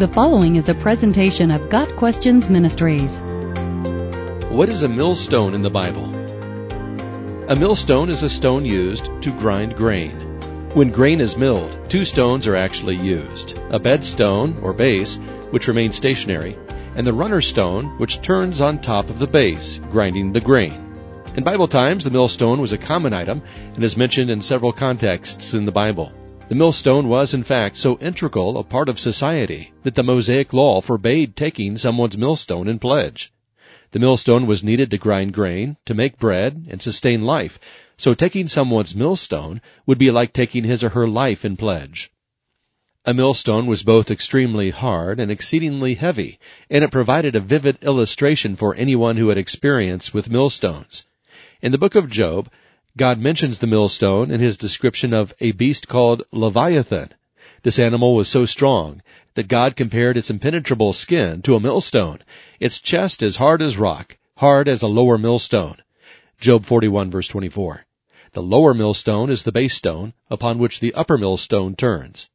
The following is a presentation of Got Questions Ministries. What is a millstone in the Bible? A millstone is a stone used to grind grain. When grain is milled, two stones are actually used a bed stone, or base, which remains stationary, and the runner stone, which turns on top of the base, grinding the grain. In Bible times, the millstone was a common item and is mentioned in several contexts in the Bible. The millstone was, in fact, so integral a part of society that the Mosaic law forbade taking someone's millstone in pledge. The millstone was needed to grind grain, to make bread, and sustain life, so taking someone's millstone would be like taking his or her life in pledge. A millstone was both extremely hard and exceedingly heavy, and it provided a vivid illustration for anyone who had experience with millstones. In the book of Job, God mentions the millstone in his description of a beast called Leviathan. This animal was so strong that God compared its impenetrable skin to a millstone, its chest as hard as rock, hard as a lower millstone. Job 41 verse 24. The lower millstone is the base stone upon which the upper millstone turns.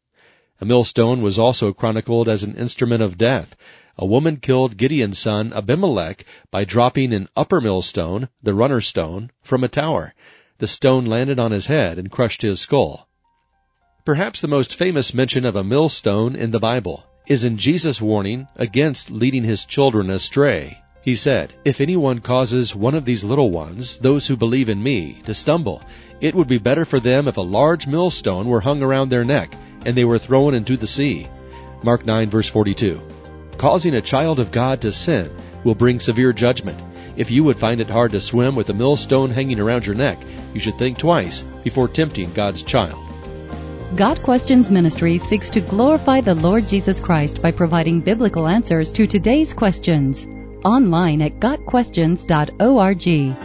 A millstone was also chronicled as an instrument of death. A woman killed Gideon's son Abimelech by dropping an upper millstone, the runner stone, from a tower. The stone landed on his head and crushed his skull. Perhaps the most famous mention of a millstone in the Bible is in Jesus' warning against leading his children astray. He said, If anyone causes one of these little ones, those who believe in me, to stumble, it would be better for them if a large millstone were hung around their neck and they were thrown into the sea. Mark 9 verse 42. Causing a child of God to sin will bring severe judgment. If you would find it hard to swim with a millstone hanging around your neck, you should think twice before tempting God's child. Got Questions Ministry seeks to glorify the Lord Jesus Christ by providing biblical answers to today's questions. Online at GotQuestions.org.